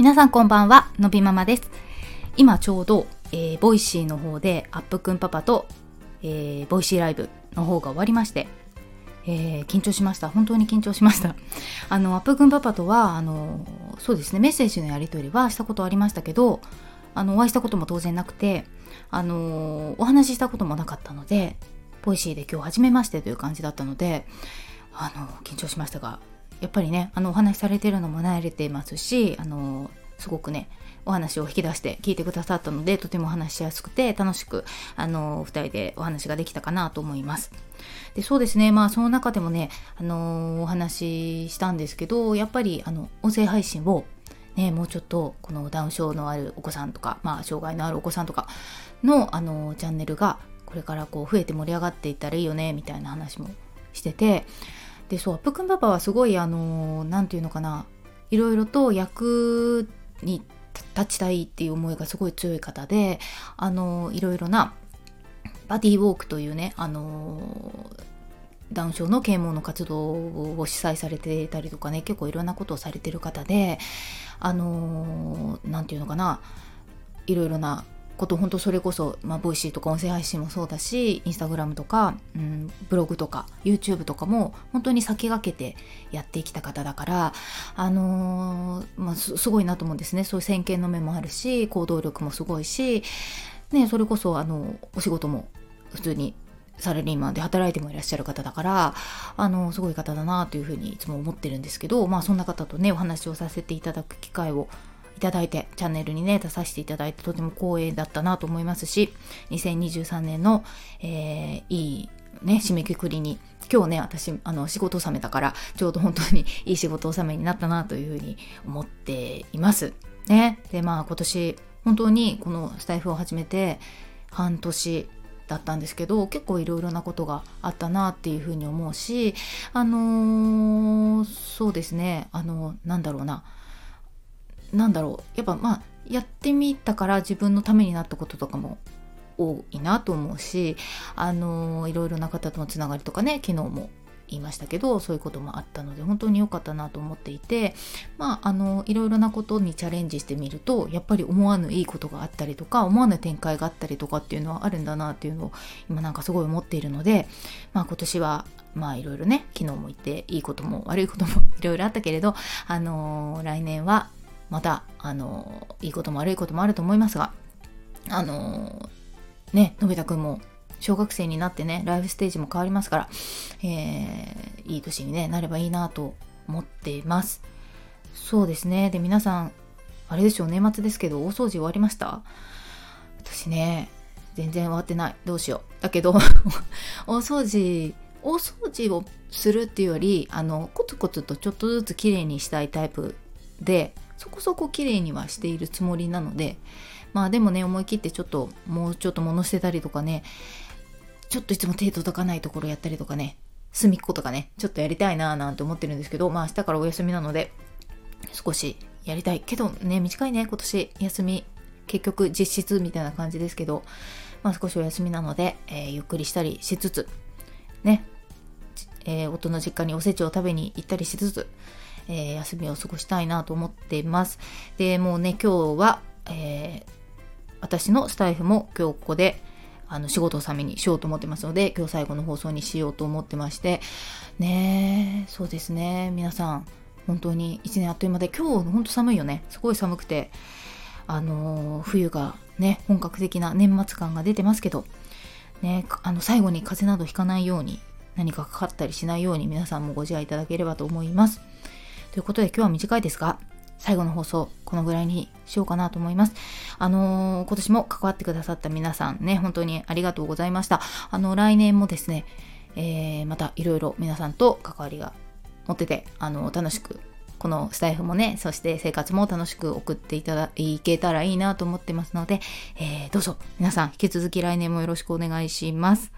皆さんこんばんはのびママです。今ちょうど、えー、ボイシーの方でアップくんパパと、えー、ボイシーライブの方が終わりまして、えー、緊張しました。本当に緊張しました。あのアップくんパパとはあのそうですねメッセージのやり取りはしたことありましたけどあのお会いしたことも当然なくてあのお話ししたこともなかったのでボイシーで今日初めましてという感じだったのであの緊張しましたがやっぱりねあのお話しされてるのも慣れていますしあのすごくねお話を引き出して聞いてくださったのでとても話しやすくて楽しくあの2人でお話ができたかなと思います。でそうですねまあその中でもねあのお話ししたんですけどやっぱりあの音声配信をね、もうちょっとこのダウン症のあるお子さんとか、まあ、障害のあるお子さんとかのあのチャンネルがこれからこう増えて盛り上がっていったらいいよねみたいな話もしててでそうアップくんパパはすごいあの何て言うのかないろいろと役に立ちたいっていう思いがすごい強い方であのいろいろなバディウォークというねあのダウン症の啓蒙の活動を主催されてたりとかね結構いろんなことをされてる方であの何て言うのかないろいろなこと本当それこそ、まあ、ボイシーとか音声配信もそうだしインスタグラムとか、うん、ブログとか YouTube とかも本当に先駆けてやってきた方だからあのー、まあ、すごいなと思うんですね。そういう先見の目もあるし行動力もすごいし、ね、それこそあのお仕事も普通にサラリーマンで働いてもいらっしゃる方だからあのすごい方だなというふうにいつも思ってるんですけどまあそんな方とねお話をさせていただく機会をいただいてチャンネルにね出させていただいてとても光栄だったなと思いますし2023年の、えー、いいね締めくくりに今日ね私あの仕事納めだからちょうど本当に いい仕事納めになったなというふうに思っています。ね、でまあ今年本当にこのスタイフを始めて半年だったんですけど結構いろいろなことがあったなっていうふうに思うしあのー、そうですね。あのなんだろうな。なんだろう。やっぱまあやってみたから自分のためになったこととかも多いなと思うしあのいろいろな方とのつながりとかね昨日も言いましたけどそういうこともあったので本当に良かったなと思っていてまああのいろいろなことにチャレンジしてみるとやっぱり思わぬいいことがあったりとか思わぬ展開があったりとかっていうのはあるんだなっていうのを今なんかすごい思っているのでまあ今年はまあいろいろね昨日も言っていいことも悪いこともいろいろあったけれどあの来年はまたあのいいことも悪いこともあると思いますがあのねのび太くんも小学生になってねライフステージも変わりますから、えー、いい年に、ね、なればいいなと思っています。そうですね。で皆さんあれでしょう年末ですけど大掃除終わりました？私ね全然終わってない。どうしよう。だけど 大掃除大掃除をするっていうよりあのコツコツとちょっとずつきれいにしたいタイプでそこそこ綺麗にはしているつもりなのでまあでもね思い切ってちょっともうちょっと物捨てたりとかねちょっといつも手届かないところやったりとかね隅っことかねちょっとやりたいなーなんて思ってるんですけどまあ明日からお休みなので少しやりたいけどね短いね今年。休み結局実質みたいな感じですけどまあ少しお休みなので、えー、ゆっくりしたりしつつね。えー、夫の実家におせちを食べに行ったりしつつ、えー、休みを過ごしたいなと思っています。で、もうね、今日は、えー、私のスタイフも今日ここであの仕事納めにしようと思ってますので、今日最後の放送にしようと思ってまして、ねそうですね、皆さん、本当に1年あっという間で、今日本当寒いよね。すごい寒くて、あのー、冬がね、本格的な年末感が出てますけど、ね、あの最後に風邪などひかないように何かかかったりしないように皆さんもご自愛いただければと思います。ということで今日は短いですが、最後の放送、このぐらいにしようかなと思います。あのー、今年も関わってくださった皆さんね、本当にありがとうございました。あの、来年もですね、えー、またいろいろ皆さんと関わりが持ってて、あの、楽しくこのスタイフもね、そして生活も楽しく送っていただ、いけたらいいなと思ってますので、えー、どうぞ皆さん引き続き来年もよろしくお願いします。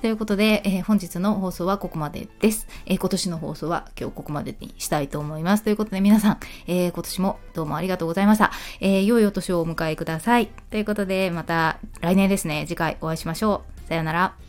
ということで、えー、本日の放送はここまでです、えー、今年の放送は今日ここまでにしたいと思います。ということで皆さん、えー今年もどうもありがとうございました。え良いお年をお迎えください。ということで、また来年ですね、次回お会いしましょう。さよなら。